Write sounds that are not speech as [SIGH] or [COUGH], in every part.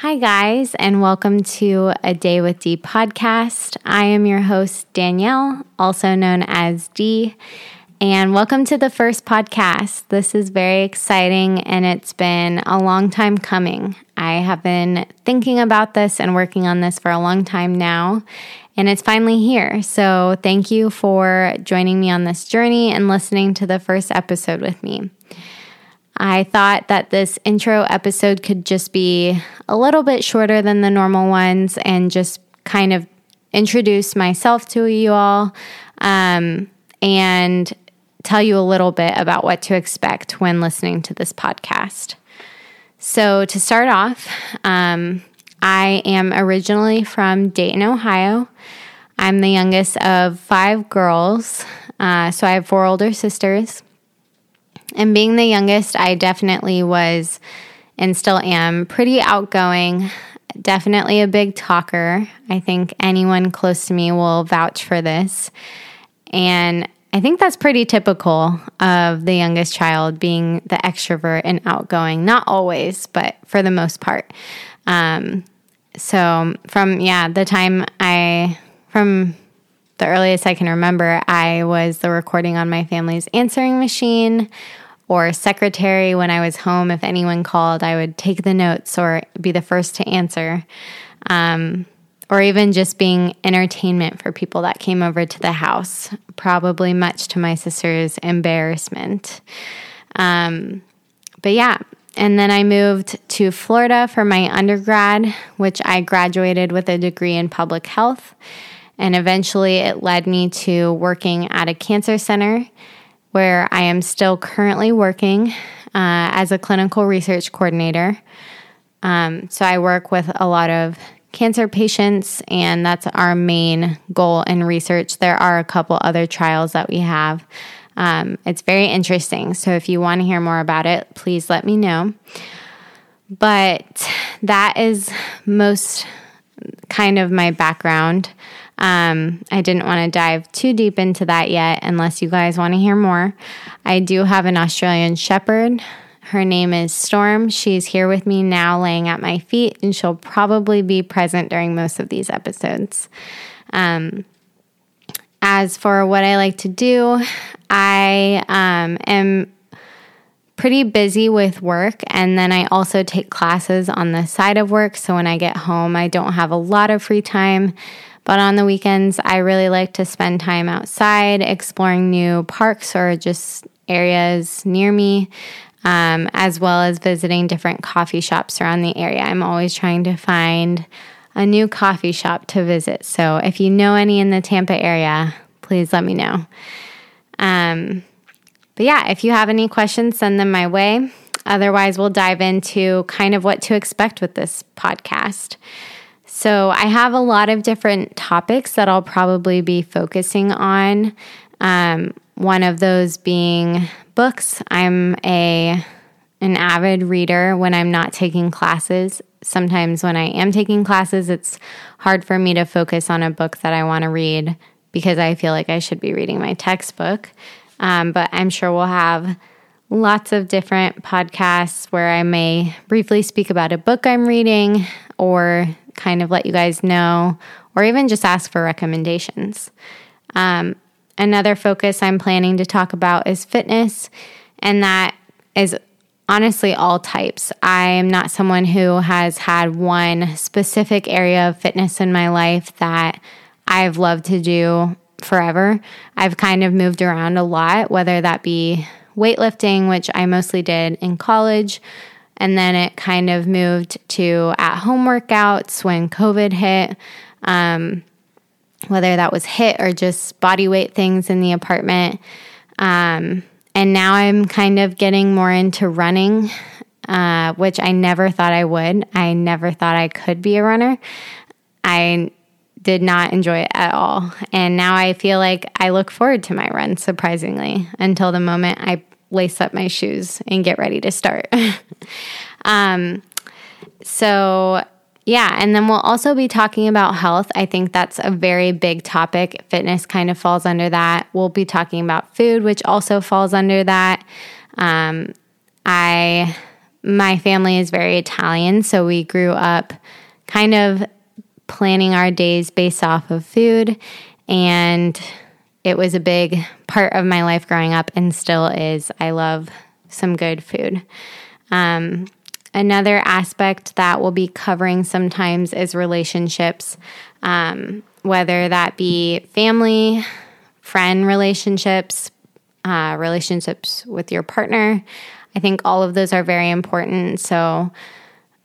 Hi, guys, and welcome to a Day with D podcast. I am your host, Danielle, also known as D, and welcome to the first podcast. This is very exciting, and it's been a long time coming. I have been thinking about this and working on this for a long time now, and it's finally here. So, thank you for joining me on this journey and listening to the first episode with me. I thought that this intro episode could just be a little bit shorter than the normal ones and just kind of introduce myself to you all um, and tell you a little bit about what to expect when listening to this podcast. So, to start off, um, I am originally from Dayton, Ohio. I'm the youngest of five girls, uh, so I have four older sisters. And being the youngest, I definitely was and still am pretty outgoing, definitely a big talker. I think anyone close to me will vouch for this. And I think that's pretty typical of the youngest child being the extrovert and outgoing. Not always, but for the most part. Um, so, from, yeah, the time I, from the earliest I can remember, I was the recording on my family's answering machine or secretary when I was home. If anyone called, I would take the notes or be the first to answer. Um, or even just being entertainment for people that came over to the house, probably much to my sister's embarrassment. Um, but yeah, and then I moved to Florida for my undergrad, which I graduated with a degree in public health. And eventually it led me to working at a cancer center where I am still currently working uh, as a clinical research coordinator. Um, so I work with a lot of cancer patients, and that's our main goal in research. There are a couple other trials that we have. Um, it's very interesting. So if you want to hear more about it, please let me know. But that is most kind of my background. Um, I didn't want to dive too deep into that yet, unless you guys want to hear more. I do have an Australian Shepherd. Her name is Storm. She's here with me now, laying at my feet, and she'll probably be present during most of these episodes. Um, as for what I like to do, I um, am pretty busy with work, and then I also take classes on the side of work. So when I get home, I don't have a lot of free time. But on the weekends, I really like to spend time outside exploring new parks or just areas near me, um, as well as visiting different coffee shops around the area. I'm always trying to find a new coffee shop to visit. So if you know any in the Tampa area, please let me know. Um, but yeah, if you have any questions, send them my way. Otherwise, we'll dive into kind of what to expect with this podcast. So, I have a lot of different topics that I'll probably be focusing on. Um, one of those being books. I'm a an avid reader when I'm not taking classes. Sometimes when I am taking classes, it's hard for me to focus on a book that I want to read because I feel like I should be reading my textbook. Um, but I'm sure we'll have lots of different podcasts where I may briefly speak about a book I'm reading or kind of let you guys know, or even just ask for recommendations. Um, another focus I'm planning to talk about is fitness, and that is honestly all types. I am not someone who has had one specific area of fitness in my life that I've loved to do forever. I've kind of moved around a lot, whether that be weightlifting, which I mostly did in college, and then it kind of moved to at home workouts when COVID hit, um, whether that was HIIT or just body weight things in the apartment. Um, and now I'm kind of getting more into running, uh, which I never thought I would. I never thought I could be a runner. I did not enjoy it at all. And now I feel like I look forward to my run, surprisingly, until the moment I lace up my shoes and get ready to start. [LAUGHS] um, so, yeah, and then we'll also be talking about health. I think that's a very big topic. Fitness kind of falls under that. We'll be talking about food, which also falls under that. Um, I my family is very Italian, so we grew up kind of planning our days based off of food. And it was a big part of my life growing up and still is. I love some good food. Um, another aspect that we'll be covering sometimes is relationships, um, whether that be family, friend relationships, uh, relationships with your partner. I think all of those are very important. So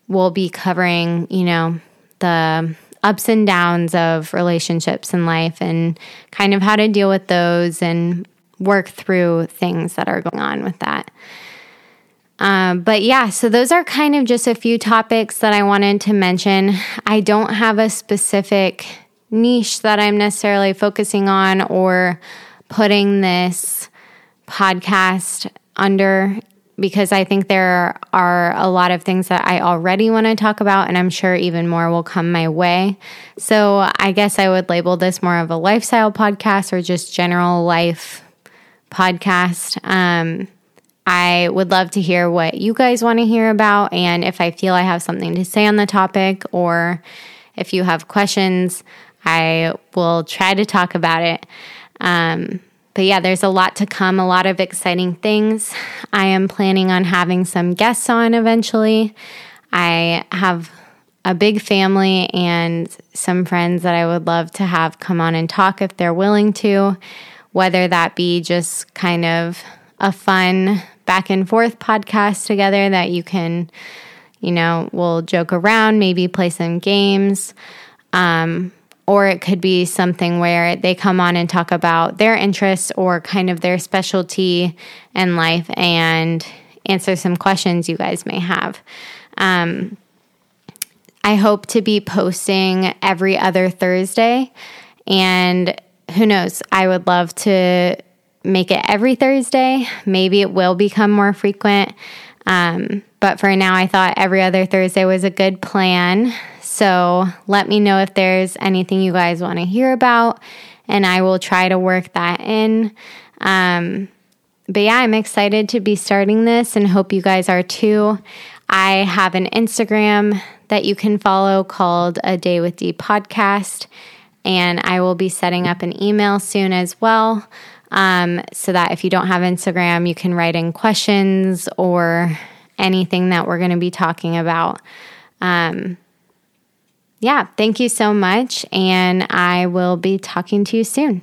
we'll be covering, you know, the ups and downs of relationships in life and kind of how to deal with those and work through things that are going on with that. Um, but yeah, so those are kind of just a few topics that I wanted to mention. I don't have a specific niche that I'm necessarily focusing on or putting this podcast under because I think there are a lot of things that I already want to talk about, and I'm sure even more will come my way. So I guess I would label this more of a lifestyle podcast or just general life podcast. Um, I would love to hear what you guys want to hear about, and if I feel I have something to say on the topic, or if you have questions, I will try to talk about it. Um, but yeah, there's a lot to come, a lot of exciting things. I am planning on having some guests on eventually. I have a big family and some friends that I would love to have come on and talk if they're willing to, whether that be just kind of a fun back and forth podcast together that you can, you know, we'll joke around, maybe play some games. Um, or it could be something where they come on and talk about their interests or kind of their specialty in life and answer some questions you guys may have. Um, I hope to be posting every other Thursday. And who knows, I would love to make it every Thursday. Maybe it will become more frequent. Um, but for now, I thought every other Thursday was a good plan. So let me know if there's anything you guys want to hear about, and I will try to work that in. Um, but yeah, I'm excited to be starting this and hope you guys are too. I have an Instagram that you can follow called A Day with D Podcast, and I will be setting up an email soon as well. Um, so that if you don't have Instagram, you can write in questions or anything that we're going to be talking about. Um, yeah, thank you so much. And I will be talking to you soon.